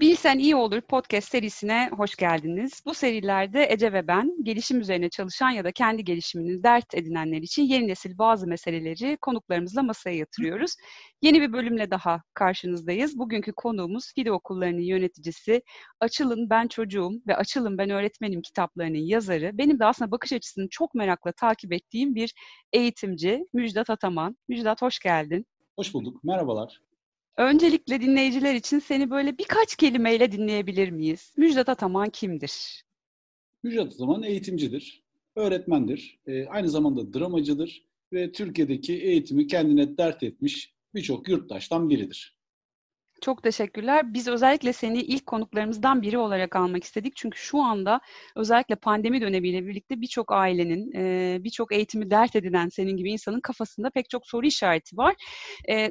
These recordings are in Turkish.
Bilsen İyi Olur podcast serisine hoş geldiniz. Bu serilerde Ece ve ben gelişim üzerine çalışan ya da kendi gelişimini dert edinenler için yeni nesil bazı meseleleri konuklarımızla masaya yatırıyoruz. Yeni bir bölümle daha karşınızdayız. Bugünkü konuğumuz Fide Okulları'nın yöneticisi, Açılın Ben Çocuğum ve Açılın Ben Öğretmenim kitaplarının yazarı. Benim de aslında bakış açısını çok merakla takip ettiğim bir eğitimci Müjdat Ataman. Müjdat hoş geldin. Hoş bulduk. Merhabalar. Öncelikle dinleyiciler için seni böyle birkaç kelimeyle dinleyebilir miyiz? Müjdat Ataman kimdir? Müjdat Ataman eğitimcidir, öğretmendir, e, aynı zamanda dramacıdır ve Türkiye'deki eğitimi kendine dert etmiş birçok yurttaştan biridir. Çok teşekkürler. Biz özellikle seni ilk konuklarımızdan biri olarak almak istedik. Çünkü şu anda özellikle pandemi dönemiyle birlikte birçok ailenin, birçok eğitimi dert edinen senin gibi insanın kafasında pek çok soru işareti var.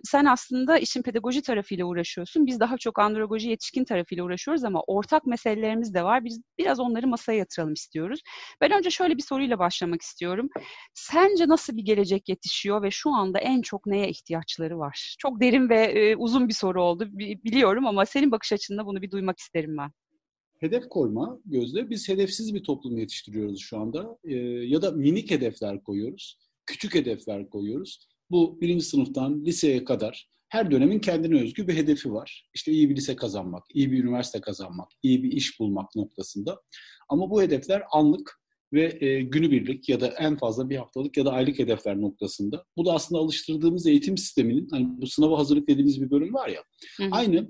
Sen aslında işin pedagoji tarafıyla uğraşıyorsun. Biz daha çok andragoji yetişkin tarafıyla uğraşıyoruz ama ortak meselelerimiz de var. Biz biraz onları masaya yatıralım istiyoruz. Ben önce şöyle bir soruyla başlamak istiyorum. Sence nasıl bir gelecek yetişiyor ve şu anda en çok neye ihtiyaçları var? Çok derin ve uzun bir soru oldu biliyorum ama senin bakış açında bunu bir duymak isterim ben. Hedef koyma Gözde. Biz hedefsiz bir toplum yetiştiriyoruz şu anda. Ee, ya da minik hedefler koyuyoruz. Küçük hedefler koyuyoruz. Bu birinci sınıftan liseye kadar her dönemin kendine özgü bir hedefi var. İşte iyi bir lise kazanmak, iyi bir üniversite kazanmak, iyi bir iş bulmak noktasında. Ama bu hedefler anlık ve e, günübirlik ya da en fazla bir haftalık ya da aylık hedefler noktasında. Bu da aslında alıştırdığımız eğitim sisteminin, hani bu sınava hazırlık dediğimiz bir bölüm var ya, hı hı. aynı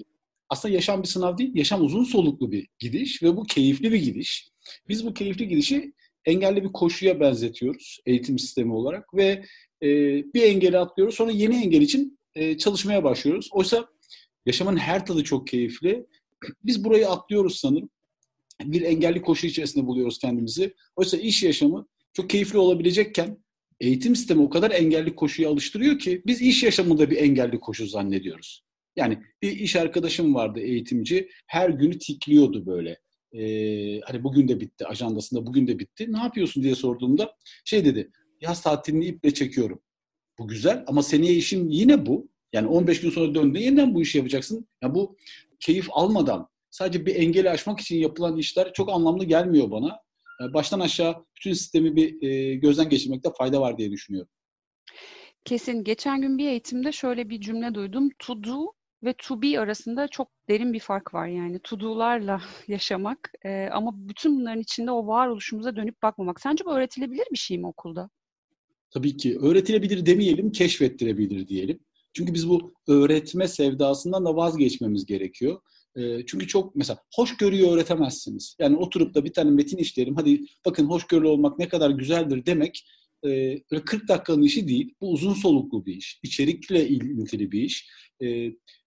aslında yaşam bir sınav değil, yaşam uzun soluklu bir gidiş ve bu keyifli bir gidiş. Biz bu keyifli gidişi engelli bir koşuya benzetiyoruz eğitim sistemi olarak ve e, bir engeli atlıyoruz sonra yeni engel için e, çalışmaya başlıyoruz. Oysa yaşamın her tadı çok keyifli. Biz burayı atlıyoruz sanırım bir engelli koşu içerisinde buluyoruz kendimizi. Oysa iş yaşamı çok keyifli olabilecekken eğitim sistemi o kadar engelli koşuya alıştırıyor ki biz iş yaşamında bir engelli koşu zannediyoruz. Yani bir iş arkadaşım vardı eğitimci. Her günü tikliyordu böyle. Ee, hani bugün de bitti ajandasında bugün de bitti. Ne yapıyorsun diye sorduğumda şey dedi. Yaz tatilini iple çekiyorum. Bu güzel ama seneye işin yine bu. Yani 15 gün sonra döndüğünde yeniden bu işi yapacaksın. Ya bu keyif almadan sadece bir engeli aşmak için yapılan işler çok anlamlı gelmiyor bana. Baştan aşağı bütün sistemi bir e, gözden geçirmekte fayda var diye düşünüyorum. Kesin. Geçen gün bir eğitimde şöyle bir cümle duydum. To do ve to be arasında çok derin bir fark var yani. To do'larla yaşamak e, ama bütün bunların içinde o varoluşumuza dönüp bakmamak. Sence bu öğretilebilir bir şey mi okulda? Tabii ki. Öğretilebilir demeyelim, keşfettirebilir diyelim. Çünkü biz bu öğretme sevdasından da vazgeçmemiz gerekiyor. Ee, çünkü çok mesela hoşgörüyü öğretemezsiniz. Yani oturup da bir tane metin işleyelim. Hadi bakın hoşgörülü olmak ne kadar güzeldir demek e, 40 dakikanın işi değil. Bu uzun soluklu bir iş. İçerikle ilintili bir iş. E,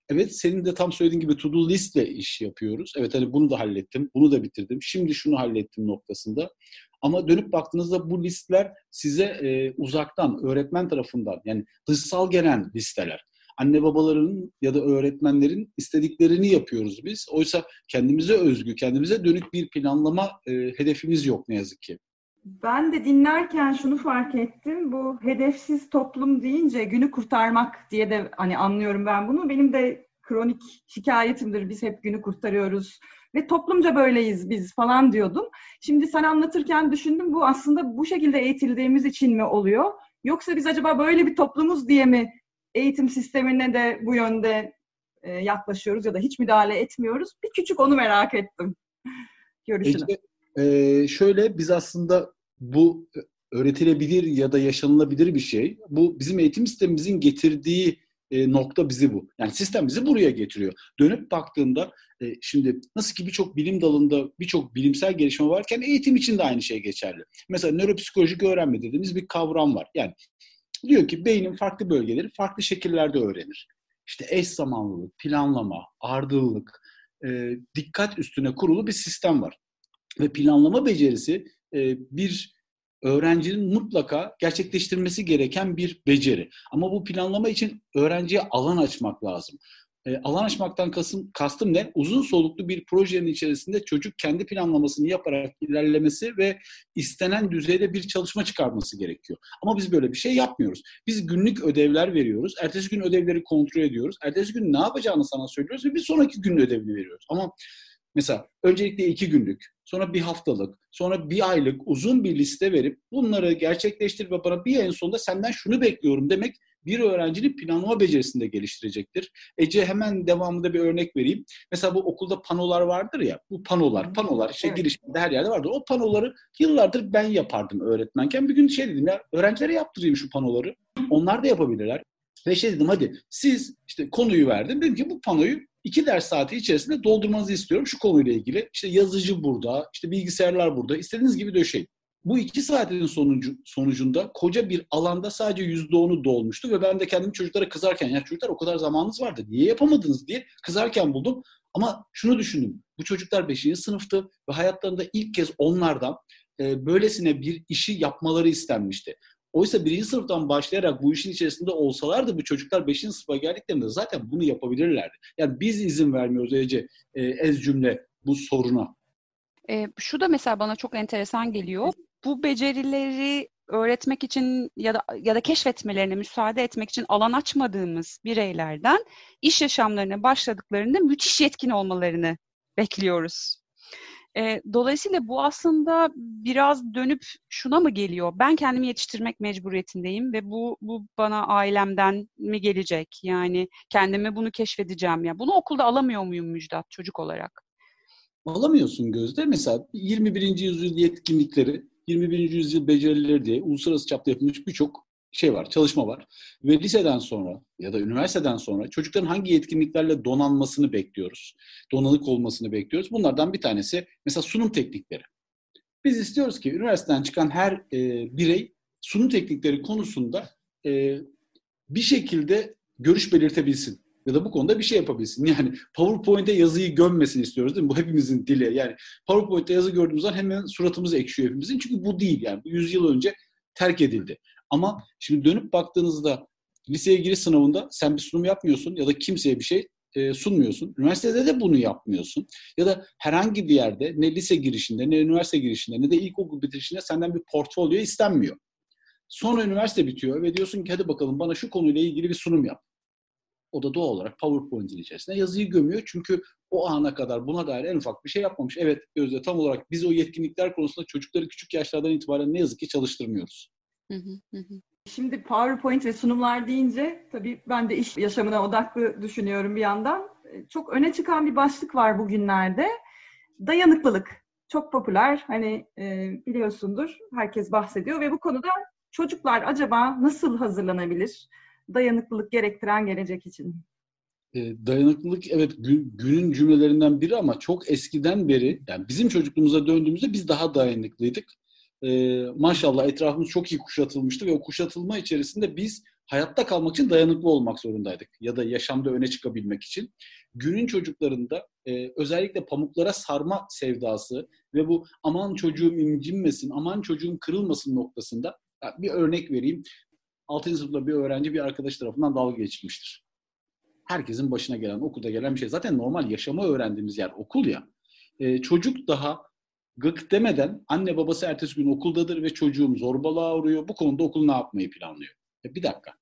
evet senin de tam söylediğin gibi to-do listle iş yapıyoruz. Evet hani bunu da hallettim, bunu da bitirdim. Şimdi şunu hallettim noktasında. Ama dönüp baktığınızda bu listler size e, uzaktan, öğretmen tarafından yani dışsal gelen listeler anne babaların ya da öğretmenlerin istediklerini yapıyoruz biz. Oysa kendimize özgü, kendimize dönük bir planlama e, hedefimiz yok ne yazık ki. Ben de dinlerken şunu fark ettim. Bu hedefsiz toplum deyince günü kurtarmak diye de hani anlıyorum ben bunu. Benim de kronik şikayetimdir. Biz hep günü kurtarıyoruz ve toplumca böyleyiz biz falan diyordum. Şimdi sen anlatırken düşündüm bu aslında bu şekilde eğitildiğimiz için mi oluyor? Yoksa biz acaba böyle bir toplumuz diye mi eğitim sistemine de bu yönde e, yaklaşıyoruz ya da hiç müdahale etmiyoruz. Bir küçük onu merak ettim. Görüşünü. Peki, e, şöyle biz aslında bu öğretilebilir ya da yaşanılabilir bir şey. Bu bizim eğitim sistemimizin getirdiği e, nokta bizi bu. Yani sistem bizi buraya getiriyor. Dönüp baktığında e, şimdi nasıl ki birçok bilim dalında birçok bilimsel gelişme varken eğitim için de aynı şey geçerli. Mesela nöropsikolojik öğrenme dediğimiz bir kavram var. Yani Diyor ki beynin farklı bölgeleri farklı şekillerde öğrenir. İşte eş zamanlılık, planlama, ardılılık, e, dikkat üstüne kurulu bir sistem var. Ve planlama becerisi e, bir öğrencinin mutlaka gerçekleştirmesi gereken bir beceri. Ama bu planlama için öğrenciye alan açmak lazım. E, alan açmaktan kasım, kastım ne? Uzun soluklu bir projenin içerisinde çocuk kendi planlamasını yaparak ilerlemesi ve istenen düzeyde bir çalışma çıkarması gerekiyor. Ama biz böyle bir şey yapmıyoruz. Biz günlük ödevler veriyoruz. Ertesi gün ödevleri kontrol ediyoruz. Ertesi gün ne yapacağını sana söylüyoruz ve bir sonraki gün ödevini veriyoruz. Ama Mesela öncelikle iki günlük, sonra bir haftalık, sonra bir aylık uzun bir liste verip bunları gerçekleştir ve bana bir ayın sonunda senden şunu bekliyorum demek bir öğrencinin planlama becerisini de geliştirecektir. Ece hemen devamında bir örnek vereyim. Mesela bu okulda panolar vardır ya, bu panolar, panolar işte evet. girişimde her yerde vardır. O panoları yıllardır ben yapardım öğretmenken. Bir gün şey dedim ya öğrencilere yaptırayım şu panoları. Onlar da yapabilirler. Ve şey dedim hadi siz işte konuyu verdim. Dedim ki bu panoyu iki ders saati içerisinde doldurmanızı istiyorum şu konuyla ilgili. İşte yazıcı burada, işte bilgisayarlar burada. İstediğiniz gibi döşeyin. Bu iki saatin sonucu, sonucunda koca bir alanda sadece yüzde onu dolmuştu ve ben de kendim çocuklara kızarken ya çocuklar o kadar zamanınız vardı niye yapamadınız diye kızarken buldum. Ama şunu düşündüm. Bu çocuklar 5. sınıftı ve hayatlarında ilk kez onlardan e, böylesine bir işi yapmaları istenmişti. Oysa birinci sınıftan başlayarak bu işin içerisinde olsalardı bu çocuklar beşinci sınıfa geldiklerinde zaten bunu yapabilirlerdi. Yani biz izin vermiyoruz Ece e, ez cümle bu soruna. E, şu da mesela bana çok enteresan geliyor. Bu becerileri öğretmek için ya da ya da keşfetmelerine müsaade etmek için alan açmadığımız bireylerden iş yaşamlarına başladıklarında müthiş yetkin olmalarını bekliyoruz. E, dolayısıyla bu aslında biraz dönüp şuna mı geliyor? Ben kendimi yetiştirmek mecburiyetindeyim ve bu bu bana ailemden mi gelecek? Yani kendime bunu keşfedeceğim ya. Bunu okulda alamıyor muyum Müjdat çocuk olarak? Alamıyorsun Gözde. Mesela 21. yüzyıl yetkinlikleri, 21. yüzyıl becerileri diye uluslararası çapta yapılmış birçok şey var, çalışma var. Ve liseden sonra ya da üniversiteden sonra çocukların hangi yetkinliklerle donanmasını bekliyoruz? Donanık olmasını bekliyoruz. Bunlardan bir tanesi mesela sunum teknikleri. Biz istiyoruz ki üniversiteden çıkan her e, birey sunum teknikleri konusunda e, bir şekilde görüş belirtebilsin ya da bu konuda bir şey yapabilsin. Yani PowerPoint'e yazıyı gömmesin istiyoruz değil mi? Bu hepimizin dili. Yani PowerPoint'te yazı gördüğümüz zaman hemen suratımız ekşiyor hepimizin. Çünkü bu değil yani. Bu 100 yıl önce terk edildi. Ama şimdi dönüp baktığınızda liseye giriş sınavında sen bir sunum yapmıyorsun ya da kimseye bir şey e, sunmuyorsun. Üniversitede de bunu yapmıyorsun. Ya da herhangi bir yerde ne lise girişinde, ne üniversite girişinde, ne de ilkokul bitirişinde senden bir portfolyo istenmiyor. Sonra üniversite bitiyor ve diyorsun ki hadi bakalım bana şu konuyla ilgili bir sunum yap. O da doğal olarak PowerPoint'in içerisinde yazıyı gömüyor. Çünkü o ana kadar buna dair en ufak bir şey yapmamış. Evet Gözde tam olarak biz o yetkinlikler konusunda çocukları küçük yaşlardan itibaren ne yazık ki çalıştırmıyoruz. Şimdi PowerPoint ve sunumlar deyince tabii ben de iş yaşamına odaklı düşünüyorum bir yandan. Çok öne çıkan bir başlık var bugünlerde. Dayanıklılık. Çok popüler. Hani e, biliyorsundur. Herkes bahsediyor ve bu konuda çocuklar acaba nasıl hazırlanabilir? Dayanıklılık gerektiren gelecek için. E, dayanıklılık evet günün cümlelerinden biri ama çok eskiden beri yani bizim çocukluğumuza döndüğümüzde biz daha dayanıklıydık e, maşallah etrafımız çok iyi kuşatılmıştı ve o kuşatılma içerisinde biz hayatta kalmak için dayanıklı olmak zorundaydık ya da yaşamda öne çıkabilmek için. Günün çocuklarında e, özellikle pamuklara sarma sevdası ve bu aman çocuğum incinmesin, aman çocuğum kırılmasın noktasında bir örnek vereyim. 6. sınıfta bir öğrenci bir arkadaş tarafından dalga geçilmiştir. Herkesin başına gelen, okulda gelen bir şey. Zaten normal yaşamı öğrendiğimiz yer okul ya. E, çocuk daha gık demeden anne babası ertesi gün okuldadır ve çocuğum zorbalığa uğruyor. Bu konuda okul ne yapmayı planlıyor? Ya bir dakika.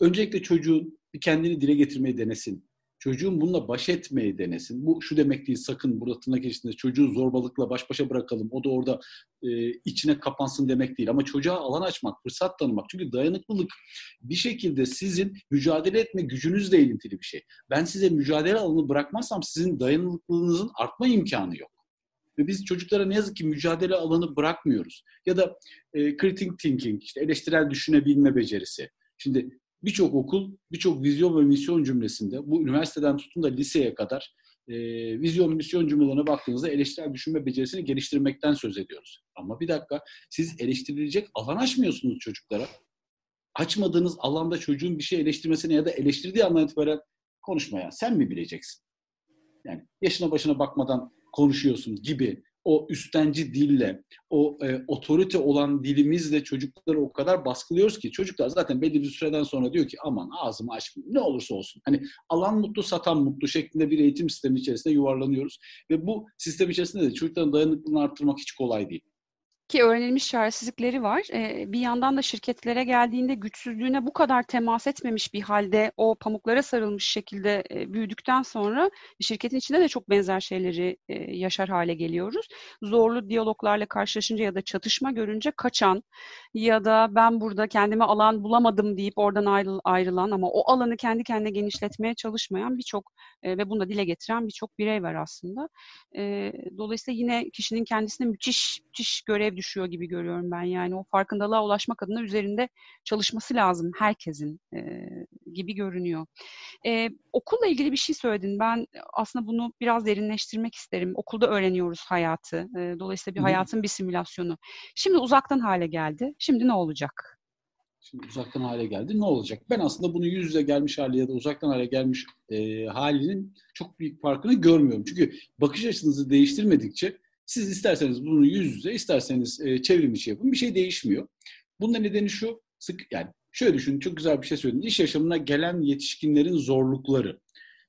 Öncelikle çocuğun bir kendini dile getirmeyi denesin. Çocuğun bununla baş etmeyi denesin. Bu şu demek değil sakın burada tırnak içinde çocuğu zorbalıkla baş başa bırakalım. O da orada e, içine kapansın demek değil. Ama çocuğa alan açmak, fırsat tanımak. Çünkü dayanıklılık bir şekilde sizin mücadele etme gücünüzle ilintili bir şey. Ben size mücadele alanı bırakmazsam sizin dayanıklılığınızın artma imkanı yok. Ve biz çocuklara ne yazık ki mücadele alanı bırakmıyoruz. Ya da e, critical thinking, işte eleştirel düşünebilme becerisi. Şimdi birçok okul, birçok vizyon ve misyon cümlesinde bu üniversiteden tutun da liseye kadar e, vizyon misyon cümlelerine baktığınızda eleştirel düşünme becerisini geliştirmekten söz ediyoruz. Ama bir dakika siz eleştirilecek alan açmıyorsunuz çocuklara. Açmadığınız alanda çocuğun bir şey eleştirmesine ya da eleştirdiği andan itibaren konuşmaya sen mi bileceksin? Yani yaşına başına bakmadan konuşuyorsun gibi o üstenci dille, o e, otorite olan dilimizle çocukları o kadar baskılıyoruz ki çocuklar zaten belli bir süreden sonra diyor ki aman ağzımı açmayayım ne olursa olsun. Hani alan mutlu satan mutlu şeklinde bir eğitim sistemi içerisinde yuvarlanıyoruz ve bu sistem içerisinde de çocukların dayanıklılığını arttırmak hiç kolay değil ki öğrenilmiş çaresizlikleri var. Ee, bir yandan da şirketlere geldiğinde güçsüzlüğüne bu kadar temas etmemiş bir halde o pamuklara sarılmış şekilde e, büyüdükten sonra şirketin içinde de çok benzer şeyleri e, yaşar hale geliyoruz. Zorlu diyaloglarla karşılaşınca ya da çatışma görünce kaçan ya da ben burada kendime alan bulamadım deyip oradan ayrıl, ayrılan ama o alanı kendi kendine genişletmeye çalışmayan birçok e, ve bunu da dile getiren birçok birey var aslında. Dolayısıyla yine kişinin kendisine müthiş müthiş görev düşüyor gibi görüyorum ben. Yani o farkındalığa ulaşmak adına üzerinde çalışması lazım herkesin e, gibi görünüyor. E, okulla ilgili bir şey söyledin. Ben aslında bunu biraz derinleştirmek isterim. Okulda öğreniyoruz hayatı. E, dolayısıyla bir hayatın bir simülasyonu. Şimdi uzaktan hale geldi. Şimdi ne olacak? Şimdi uzaktan hale geldi. Ne olacak? Ben aslında bunu yüz yüze gelmiş hali ya da uzaktan hale gelmiş e, halinin çok büyük farkını görmüyorum. Çünkü bakış açınızı değiştirmedikçe siz isterseniz bunu yüz yüze, isterseniz e, çevrim içi yapın. Bir şey değişmiyor. Bunun nedeni şu, sık yani şöyle düşünün, çok güzel bir şey söyledin. İş yaşamına gelen yetişkinlerin zorlukları.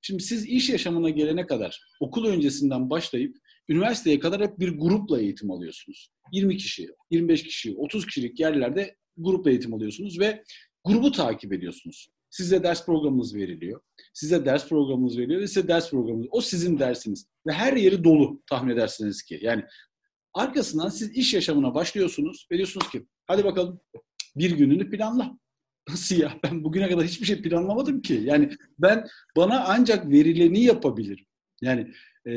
Şimdi siz iş yaşamına gelene kadar okul öncesinden başlayıp üniversiteye kadar hep bir grupla eğitim alıyorsunuz. 20 kişi, 25 kişi, 30 kişilik yerlerde grupla eğitim alıyorsunuz ve grubu takip ediyorsunuz. Size ders programınız veriliyor. Size ders programınız veriliyor ve size ders programınız. O sizin dersiniz. Ve her yeri dolu tahmin edersiniz ki. Yani arkasından siz iş yaşamına başlıyorsunuz ve diyorsunuz ki hadi bakalım bir gününü planla. Nasıl ya? Ben bugüne kadar hiçbir şey planlamadım ki. Yani ben bana ancak verileni yapabilirim. Yani e,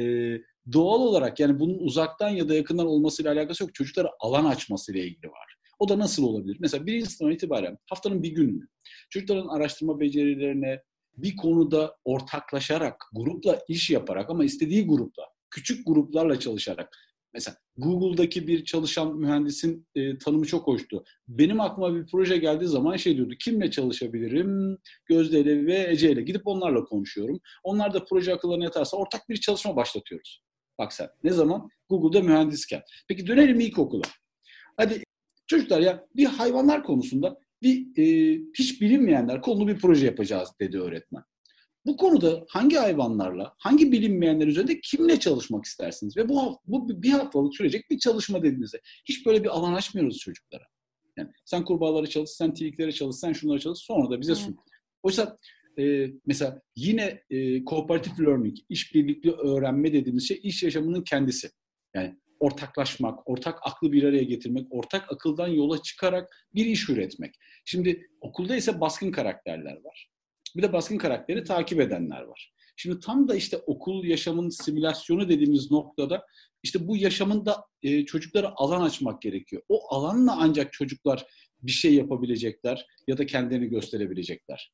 doğal olarak yani bunun uzaktan ya da yakından olmasıyla alakası yok. Çocuklara alan açmasıyla ilgili var. O da nasıl olabilir? Mesela birinci sınıftan itibaren haftanın bir gününü çocukların araştırma becerilerine bir konuda ortaklaşarak, grupla iş yaparak ama istediği grupla, küçük gruplarla çalışarak Mesela Google'daki bir çalışan mühendisin e, tanımı çok hoştu. Benim aklıma bir proje geldiği zaman şey diyordu. Kimle çalışabilirim? Gözde ile ve Ece ile. Gidip onlarla konuşuyorum. Onlar da proje akıllarına yatarsa ortak bir çalışma başlatıyoruz. Bak sen. Ne zaman? Google'da mühendisken. Peki dönelim ilkokula. Hadi Çocuklar ya bir hayvanlar konusunda bir e, hiç bilinmeyenler konulu bir proje yapacağız dedi öğretmen. Bu konuda hangi hayvanlarla, hangi bilinmeyenler üzerinde kimle çalışmak istersiniz? Ve bu, bu bir haftalık sürecek bir çalışma dediğinizde hiç böyle bir alan açmıyoruz çocuklara. Yani sen kurbağaları çalış, sen tilkileri çalış, sen şunları çalış, sonra da bize sun. Oysa e, mesela yine e, cooperative learning, işbirlikli öğrenme dediğimiz şey iş yaşamının kendisi. Yani ortaklaşmak, ortak aklı bir araya getirmek, ortak akıldan yola çıkarak bir iş üretmek. Şimdi okulda ise baskın karakterler var. Bir de baskın karakteri takip edenler var. Şimdi tam da işte okul yaşamın simülasyonu dediğimiz noktada işte bu yaşamın da e, çocuklara alan açmak gerekiyor. O alanla ancak çocuklar bir şey yapabilecekler ya da kendini gösterebilecekler.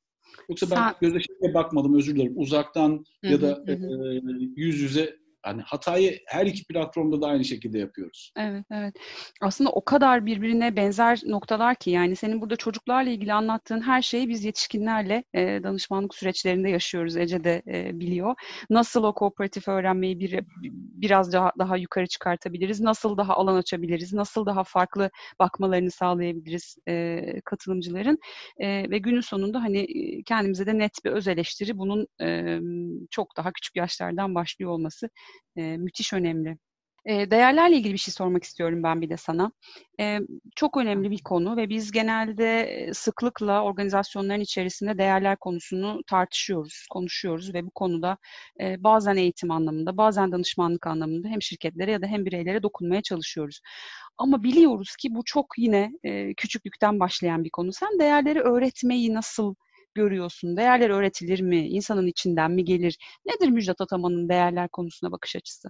Yoksa ben Sen... gözle bakmadım özür dilerim. Uzaktan hı hı, ya da hı. E, yüz yüze yani hatayı her iki platformda da aynı şekilde yapıyoruz. Evet, evet. Aslında o kadar birbirine benzer noktalar ki yani senin burada çocuklarla ilgili anlattığın her şeyi biz yetişkinlerle e, danışmanlık süreçlerinde yaşıyoruz. Ece de e, biliyor. Nasıl o kooperatif öğrenmeyi bir, biraz daha, daha yukarı çıkartabiliriz? Nasıl daha alan açabiliriz? Nasıl daha farklı bakmalarını sağlayabiliriz e, katılımcıların? E, ve günün sonunda hani kendimize de net bir öz eleştiri bunun e, çok daha küçük yaşlardan başlıyor olması e, müthiş önemli. E, değerlerle ilgili bir şey sormak istiyorum ben bir de sana. E, çok önemli bir konu ve biz genelde sıklıkla organizasyonların içerisinde değerler konusunu tartışıyoruz, konuşuyoruz ve bu konuda e, bazen eğitim anlamında, bazen danışmanlık anlamında hem şirketlere ya da hem bireylere dokunmaya çalışıyoruz. Ama biliyoruz ki bu çok yine e, küçüklükten başlayan bir konu. Sen değerleri öğretmeyi nasıl görüyorsun? Değerler öğretilir mi? İnsanın içinden mi gelir? Nedir Müjdat Ataman'ın değerler konusuna bakış açısı?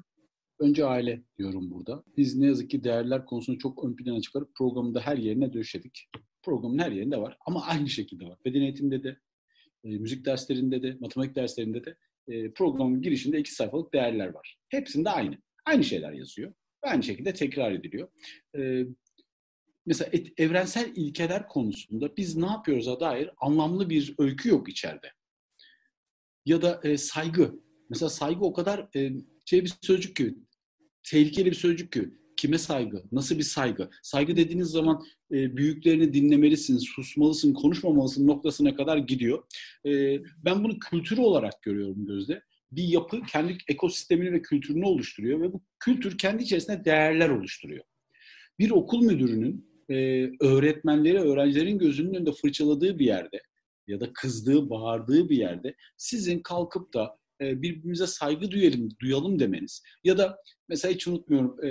Önce aile diyorum burada. Biz ne yazık ki değerler konusunu çok ön plana çıkarıp programda her yerine döşedik. Programın her yerinde var ama aynı şekilde var. Beden eğitimde de, e, müzik derslerinde de, matematik derslerinde de e, programın girişinde iki sayfalık değerler var. Hepsinde aynı. Aynı şeyler yazıyor. Aynı şekilde tekrar ediliyor. Mesela et, evrensel ilkeler konusunda biz ne yapıyoruz'a dair anlamlı bir öykü yok içeride. Ya da e, saygı. Mesela saygı o kadar e, şey bir sözcük ki tehlikeli bir sözcük ki. Kime saygı? Nasıl bir saygı? Saygı dediğiniz zaman e, büyüklerini dinlemelisin, susmalısın, konuşmamalısın noktasına kadar gidiyor. E, ben bunu kültürü olarak görüyorum Gözde. Bir yapı kendi ekosistemini ve kültürünü oluşturuyor ve bu kültür kendi içerisinde değerler oluşturuyor. Bir okul müdürünün e, öğretmenleri, öğrencilerin gözünün önünde fırçaladığı bir yerde ya da kızdığı, bağırdığı bir yerde sizin kalkıp da e, birbirimize saygı duyalım, duyalım demeniz ya da mesela hiç unutmuyorum e,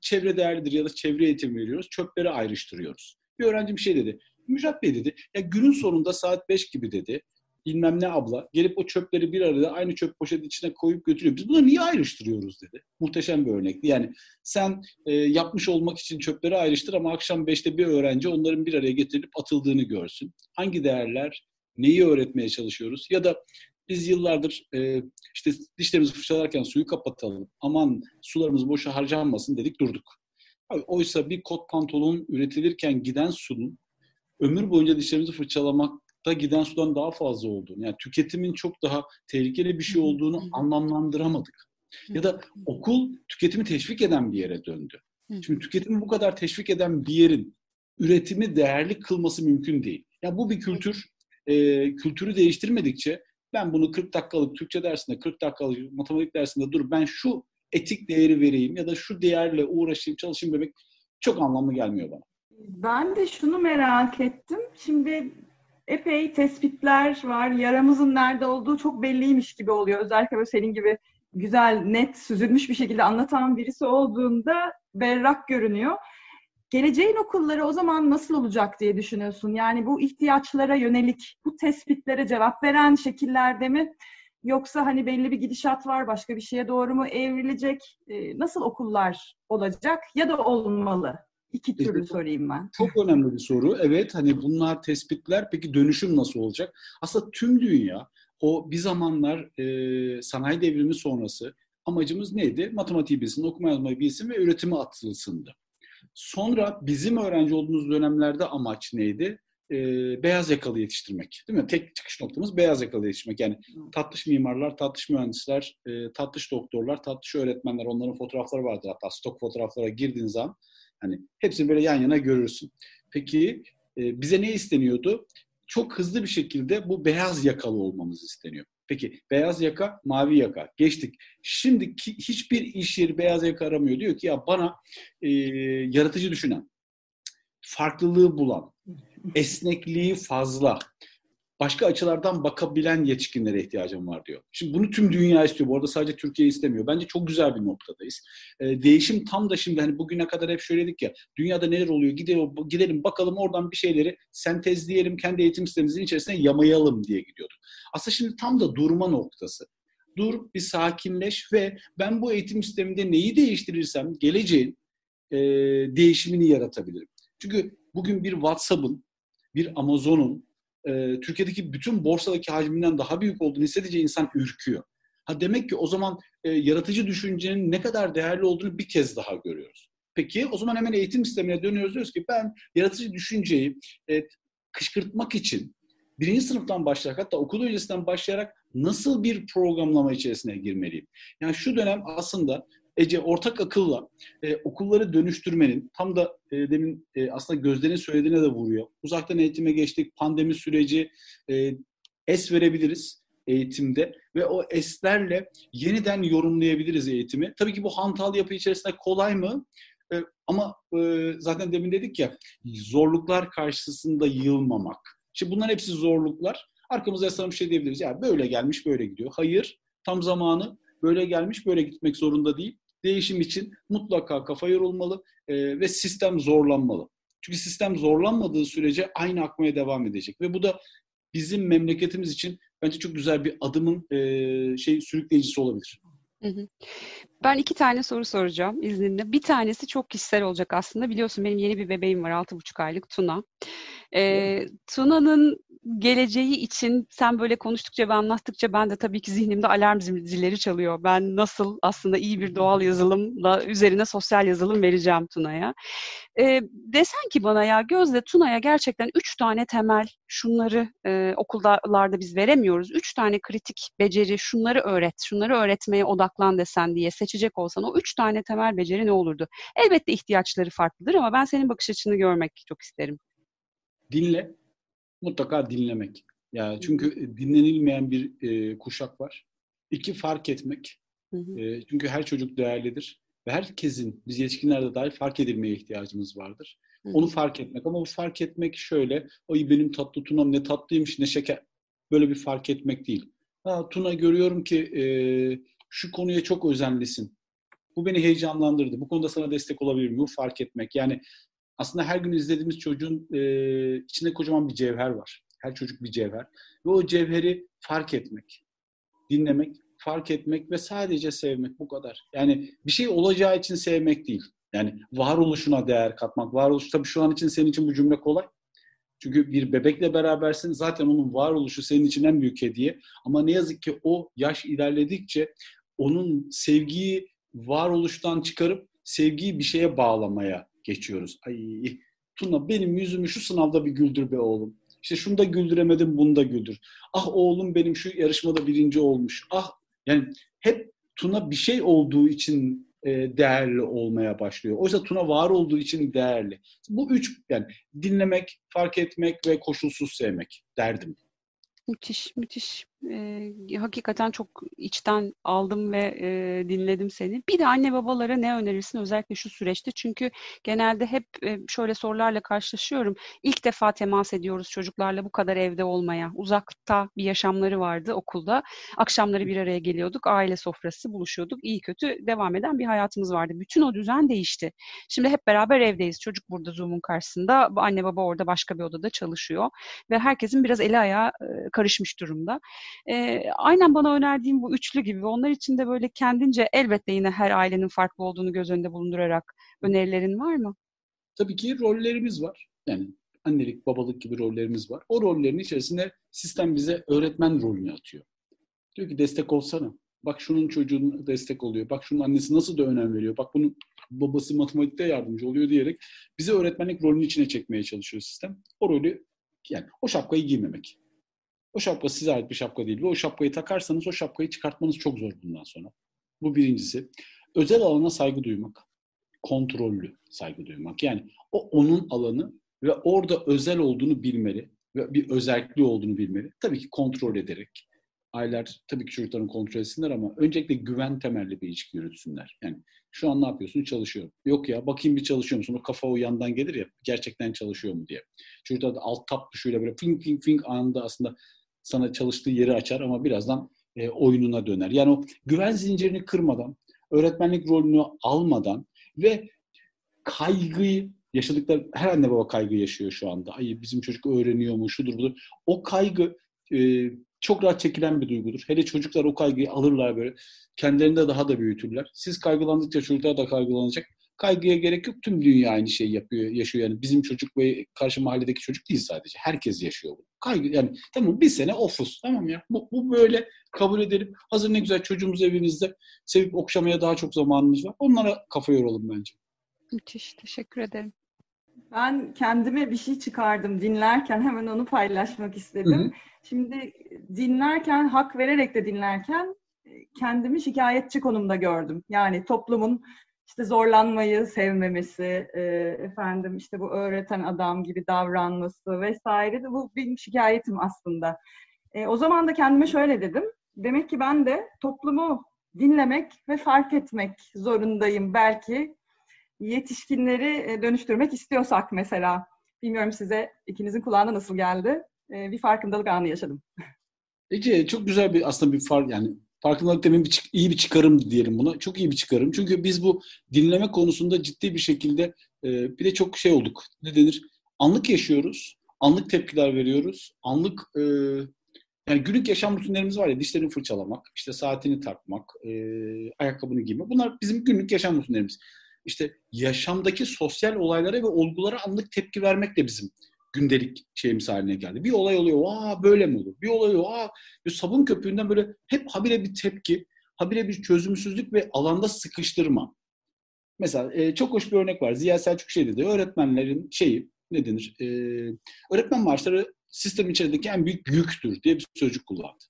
çevre değerlidir ya da çevre eğitim veriyoruz, çöpleri ayrıştırıyoruz. Bir öğrenci bir şey dedi. Müjdat Bey dedi, ya günün sonunda saat 5 gibi dedi, bilmem ne abla gelip o çöpleri bir arada aynı çöp poşeti içine koyup götürüyor. Biz bunları niye ayrıştırıyoruz dedi. Muhteşem bir örnekti. Yani sen e, yapmış olmak için çöpleri ayrıştır ama akşam 5'te bir öğrenci onların bir araya getirilip atıldığını görsün. Hangi değerler, neyi öğretmeye çalışıyoruz? Ya da biz yıllardır e, işte dişlerimizi fırçalarken suyu kapatalım, aman sularımız boşa harcanmasın dedik durduk. Oysa bir kot pantolon üretilirken giden suyun ömür boyunca dişlerimizi fırçalamakta giden sudan daha fazla olduğunu, yani tüketimin çok daha tehlikeli bir şey olduğunu anlamlandıramadık. Ya da okul tüketimi teşvik eden bir yere döndü. Şimdi tüketimi bu kadar teşvik eden bir yerin üretimi değerli kılması mümkün değil. Ya bu bir kültür. E, kültürü değiştirmedikçe ben bunu 40 dakikalık Türkçe dersinde, 40 dakikalık matematik dersinde dur ben şu etik değeri vereyim ya da şu değerle uğraşayım, çalışayım demek çok anlamlı gelmiyor bana. Ben de şunu merak ettim. Şimdi epey tespitler var. Yaramızın nerede olduğu çok belliymiş gibi oluyor. Özellikle böyle senin gibi güzel, net, süzülmüş bir şekilde anlatan birisi olduğunda berrak görünüyor. Geleceğin okulları o zaman nasıl olacak diye düşünüyorsun? Yani bu ihtiyaçlara yönelik, bu tespitlere cevap veren şekillerde mi? Yoksa hani belli bir gidişat var, başka bir şeye doğru mu evrilecek? Ee, nasıl okullar olacak ya da olmalı? İki türlü sorayım ben. Çok önemli bir soru. Evet hani bunlar tespitler. Peki dönüşüm nasıl olacak? Aslında tüm dünya o bir zamanlar e, sanayi devrimi sonrası amacımız neydi? Matematiği bilsin, okuma yazmayı bilsin ve üretime atılsındı. Sonra bizim öğrenci olduğumuz dönemlerde amaç neydi? E, beyaz yakalı yetiştirmek. Değil mi? Tek çıkış noktamız beyaz yakalı yetiştirmek. Yani tatlış mimarlar, tatlış mühendisler, e, tatlış doktorlar, tatlış öğretmenler onların fotoğrafları vardır hatta stok fotoğraflara girdiğin zaman hani hepsini böyle yan yana görürsün. Peki e, bize ne isteniyordu? Çok hızlı bir şekilde bu beyaz yakalı olmamız isteniyor. Peki beyaz yaka, mavi yaka. Geçtik. Şimdi hiçbir iş yeri beyaz yaka aramıyor. Diyor ki ya bana e, yaratıcı düşünen, farklılığı bulan, esnekliği fazla, başka açılardan bakabilen yetişkinlere ihtiyacım var diyor. Şimdi bunu tüm dünya istiyor. Bu arada sadece Türkiye istemiyor. Bence çok güzel bir noktadayız. E, değişim tam da şimdi hani bugüne kadar hep söyledik ya dünyada neler oluyor gidelim, gidelim bakalım oradan bir şeyleri sentezleyelim kendi eğitim sistemimizin içerisine yamayalım diye gidiyorduk. Aslında şimdi tam da durma noktası. Dur bir sakinleş ve ben bu eğitim sisteminde neyi değiştirirsem geleceğin e, değişimini yaratabilirim. Çünkü bugün bir WhatsApp'ın, bir Amazon'un, e, Türkiye'deki bütün borsadaki hacminden daha büyük olduğunu hissedince insan ürküyor. Ha demek ki o zaman e, yaratıcı düşüncenin ne kadar değerli olduğunu bir kez daha görüyoruz. Peki o zaman hemen eğitim sistemine dönüyoruz diyoruz ki ben yaratıcı düşünceyi e, kışkırtmak için birinci sınıftan başlayarak hatta okul öncesinden başlayarak nasıl bir programlama içerisine girmeliyim? Yani şu dönem aslında Ece ortak akılla e, okulları dönüştürmenin tam da e, demin e, aslında Gözde'nin söylediğine de vuruyor. Uzaktan eğitime geçtik. Pandemi süreci e, es verebiliriz eğitimde ve o eslerle yeniden yorumlayabiliriz eğitimi. Tabii ki bu hantal yapı içerisinde kolay mı? E, ama e, zaten demin dedik ya zorluklar karşısında yılmamak. Şimdi bunların hepsi zorluklar. Arkamıza yaslanmış şey diyebiliriz. Ya böyle gelmiş böyle gidiyor. Hayır tam zamanı böyle gelmiş böyle gitmek zorunda değil değişim için mutlaka kafa yorulmalı e, ve sistem zorlanmalı. Çünkü sistem zorlanmadığı sürece aynı akmaya devam edecek ve bu da bizim memleketimiz için bence çok güzel bir adımın e, şey sürükleyicisi olabilir. Ben iki tane soru soracağım izninle. Bir tanesi çok kişisel olacak aslında. Biliyorsun benim yeni bir bebeğim var, altı buçuk aylık Tuna. Ee, Tuna'nın geleceği için sen böyle konuştukça ve anlattıkça ben de tabii ki zihnimde alarm zilleri çalıyor. Ben nasıl aslında iyi bir doğal yazılımla üzerine sosyal yazılım vereceğim Tuna'ya. E, desen ki bana ya Gözde Tuna'ya gerçekten üç tane temel şunları e, okullarda biz veremiyoruz. Üç tane kritik beceri şunları öğret, şunları öğretmeye odaklan desen diye seçecek olsan o üç tane temel beceri ne olurdu? Elbette ihtiyaçları farklıdır ama ben senin bakış açını görmek çok isterim. Dinle. Mutlaka dinlemek. Yani çünkü dinlenilmeyen bir e, kuşak var. İki fark etmek. Hı hı. E, çünkü her çocuk değerlidir ve herkesin biz yetişkinlerde dahi fark edilmeye ihtiyacımız vardır. Hı. Onu fark etmek ama bu fark etmek şöyle, ay benim tatlı tunam ne tatlıymış ne şeker. Böyle bir fark etmek değil. Ha, Tuna görüyorum ki e, şu konuya çok özenlisin. Bu beni heyecanlandırdı. Bu konuda sana destek olabilir miyim? Fark etmek. Yani aslında her gün izlediğimiz çocuğun e, içinde kocaman bir cevher var. Her çocuk bir cevher. Ve o cevheri fark etmek, dinlemek, fark etmek ve sadece sevmek bu kadar. Yani bir şey olacağı için sevmek değil. Yani varoluşuna değer katmak. Varoluş tabii şu an için senin için bu cümle kolay. Çünkü bir bebekle berabersin. Zaten onun varoluşu senin için en büyük hediye. Ama ne yazık ki o yaş ilerledikçe onun sevgiyi varoluştan çıkarıp sevgiyi bir şeye bağlamaya geçiyoruz. Ay Tuna benim yüzümü şu sınavda bir güldür be oğlum. İşte şunu da güldüremedim, bunu da güldür. Ah oğlum benim şu yarışmada birinci olmuş. Ah yani hep Tuna bir şey olduğu için e, değerli olmaya başlıyor. Oysa Tuna var olduğu için değerli. Bu üç yani dinlemek, fark etmek ve koşulsuz sevmek derdim. Müthiş, müthiş. E, hakikaten çok içten aldım ve e, dinledim seni. Bir de anne babalara ne önerirsin özellikle şu süreçte? Çünkü genelde hep e, şöyle sorularla karşılaşıyorum. İlk defa temas ediyoruz çocuklarla bu kadar evde olmaya. Uzakta bir yaşamları vardı okulda. Akşamları bir araya geliyorduk. Aile sofrası buluşuyorduk. İyi kötü devam eden bir hayatımız vardı. Bütün o düzen değişti. Şimdi hep beraber evdeyiz. Çocuk burada Zoom'un karşısında. Anne baba orada başka bir odada çalışıyor. Ve herkesin biraz eli ayağı karışmış durumda. E, aynen bana önerdiğim bu üçlü gibi onlar için de böyle kendince elbette yine her ailenin farklı olduğunu göz önünde bulundurarak önerilerin var mı? Tabii ki rollerimiz var. Yani annelik, babalık gibi rollerimiz var. O rollerin içerisinde sistem bize öğretmen rolünü atıyor. Diyor ki destek olsana. Bak şunun çocuğun destek oluyor. Bak şunun annesi nasıl da önem veriyor. Bak bunun babası matematikte yardımcı oluyor diyerek bizi öğretmenlik rolünün içine çekmeye çalışıyor sistem. O rolü yani o şapkayı giymemek. O şapka size ait bir şapka değil. Ve o şapkayı takarsanız o şapkayı çıkartmanız çok zor bundan sonra. Bu birincisi. Özel alana saygı duymak. Kontrollü saygı duymak. Yani o onun alanı ve orada özel olduğunu bilmeli ve bir özelliği olduğunu bilmeli. Tabii ki kontrol ederek. Aileler tabii ki çocuklarını kontrol etsinler ama öncelikle güven temelli bir ilişki yürütsünler. Yani şu an ne yapıyorsun? Çalışıyorum. Yok ya bakayım bir çalışıyor musun? O kafa o yandan gelir ya gerçekten çalışıyor mu diye. Çocuklar da alt tap tuşuyla böyle fing fing fing anında aslında sana çalıştığı yeri açar ama birazdan e, oyununa döner. Yani o güven zincirini kırmadan, öğretmenlik rolünü almadan ve kaygıyı yaşadıkları her anne baba kaygı yaşıyor şu anda. Ay bizim çocuk öğreniyor mu, şudur budur. O kaygı e, çok rahat çekilen bir duygudur. Hele çocuklar o kaygıyı alırlar böyle. Kendilerinde daha da büyütürler. Siz kaygılandıkça çocuklar da kaygılanacak kaygıya gerek yok. Tüm dünya aynı şeyi yapıyor, yaşıyor. Yani bizim çocuk ve karşı mahalledeki çocuk değil sadece. Herkes yaşıyor bunu. Kaygı yani tamam bir sene ofus tamam ya. Bu, bu böyle kabul edelim. Hazır ne güzel çocuğumuz evimizde sevip okşamaya daha çok zamanımız var. Onlara kafa yoralım bence. Müthiş. Teşekkür ederim. Ben kendime bir şey çıkardım dinlerken hemen onu paylaşmak istedim. Hı hı. Şimdi dinlerken hak vererek de dinlerken kendimi şikayetçi konumda gördüm. Yani toplumun işte zorlanmayı sevmemesi, e, efendim işte bu öğreten adam gibi davranması vesaire de bu benim şikayetim aslında. E, o zaman da kendime şöyle dedim. Demek ki ben de toplumu dinlemek ve fark etmek zorundayım belki. Yetişkinleri e, dönüştürmek istiyorsak mesela. Bilmiyorum size ikinizin kulağına nasıl geldi? E, bir farkındalık anı yaşadım. Ece çok güzel bir aslında bir fark yani farkındalık demin bir, iyi bir çıkarım diyelim buna. Çok iyi bir çıkarım. Çünkü biz bu dinleme konusunda ciddi bir şekilde e, bir de çok şey olduk. Ne denir? Anlık yaşıyoruz. Anlık tepkiler veriyoruz. Anlık e, yani günlük yaşam rutinlerimiz var ya dişlerini fırçalamak, işte saatini takmak, e, ayakkabını giymek. Bunlar bizim günlük yaşam rutinlerimiz. İşte yaşamdaki sosyal olaylara ve olgulara anlık tepki vermek de bizim gündelik şeyimiz haline geldi. Bir olay oluyor, aa böyle mi olur? Bir olay oluyor, aa sabun köpüğünden böyle hep habire bir tepki, habire bir çözümsüzlük ve alanda sıkıştırma. Mesela e, çok hoş bir örnek var. Ziya Selçuk şey dedi, öğretmenlerin şeyi ne denir? E, öğretmen maaşları sistem içerisindeki en büyük yüktür diye bir sözcük kullandı.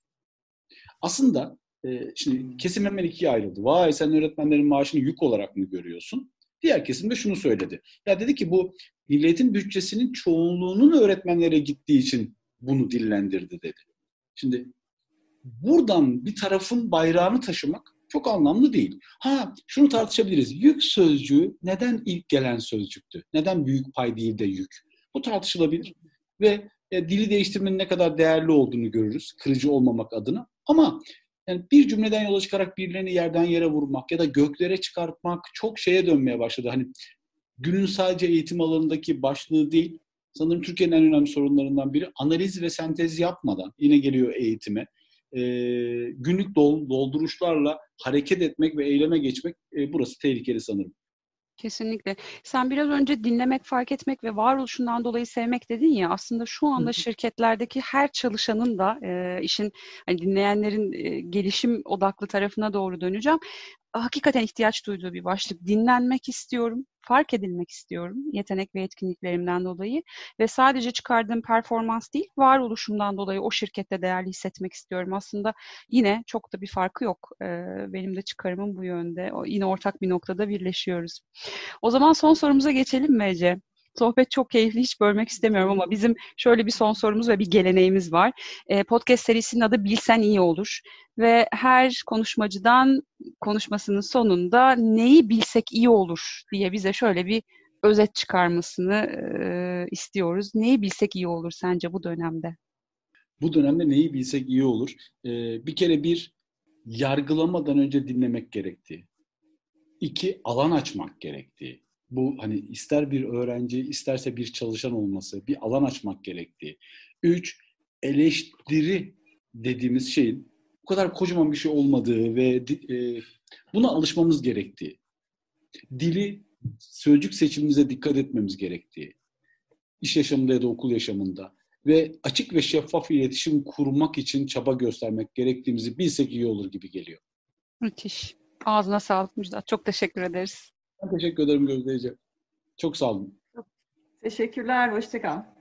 Aslında e, şimdi kesim hemen ikiye ayrıldı. Vay sen öğretmenlerin maaşını yük olarak mı görüyorsun? Diğer kesim de şunu söyledi. Ya dedi ki bu milletin bütçesinin çoğunluğunun öğretmenlere gittiği için bunu dillendirdi dedi. Şimdi buradan bir tarafın bayrağını taşımak çok anlamlı değil. Ha şunu tartışabiliriz. Yük sözcüğü neden ilk gelen sözcüktü? Neden büyük pay değil de yük? Bu tartışılabilir. Ve e, dili değiştirmenin ne kadar değerli olduğunu görürüz. Kırıcı olmamak adına. Ama yani bir cümleden yola çıkarak birilerini yerden yere vurmak ya da göklere çıkartmak çok şeye dönmeye başladı. Hani günün sadece eğitim alanındaki başlığı değil, sanırım Türkiye'nin en önemli sorunlarından biri analiz ve sentez yapmadan yine geliyor eğitime. E, günlük dol, dolduruşlarla hareket etmek ve eyleme geçmek e, burası tehlikeli sanırım. Kesinlikle. Sen biraz önce dinlemek, fark etmek ve varoluşundan dolayı sevmek dedin ya aslında şu anda şirketlerdeki her çalışanın da e, işin hani dinleyenlerin e, gelişim odaklı tarafına doğru döneceğim hakikaten ihtiyaç duyduğu bir başlık. Dinlenmek istiyorum, fark edilmek istiyorum yetenek ve etkinliklerimden dolayı ve sadece çıkardığım performans değil, varoluşumdan dolayı o şirkette değerli hissetmek istiyorum. Aslında yine çok da bir farkı yok. Benim de çıkarımım bu yönde. Yine ortak bir noktada birleşiyoruz. O zaman son sorumuza geçelim mi Ece? Sohbet çok keyifli, hiç bölmek istemiyorum ama bizim şöyle bir son sorumuz ve bir geleneğimiz var. podcast serisinin adı Bilsen İyi Olur. Ve her konuşmacıdan konuşmasının sonunda neyi bilsek iyi olur diye bize şöyle bir özet çıkarmasını e, istiyoruz. Neyi bilsek iyi olur sence bu dönemde? Bu dönemde neyi bilsek iyi olur? Ee, bir kere bir yargılamadan önce dinlemek gerektiği. İki, alan açmak gerektiği bu hani ister bir öğrenci isterse bir çalışan olması, bir alan açmak gerektiği. Üç, eleştiri dediğimiz şeyin bu kadar kocaman bir şey olmadığı ve e, buna alışmamız gerektiği. Dili, sözcük seçimimize dikkat etmemiz gerektiği. İş yaşamında ya da okul yaşamında ve açık ve şeffaf iletişim kurmak için çaba göstermek gerektiğimizi bilsek iyi olur gibi geliyor. Müthiş. Ağzına sağlık Müjdat. Çok teşekkür ederiz. Ben teşekkür ederim Gözde Çok sağ olun. Teşekkürler. Hoşçakal.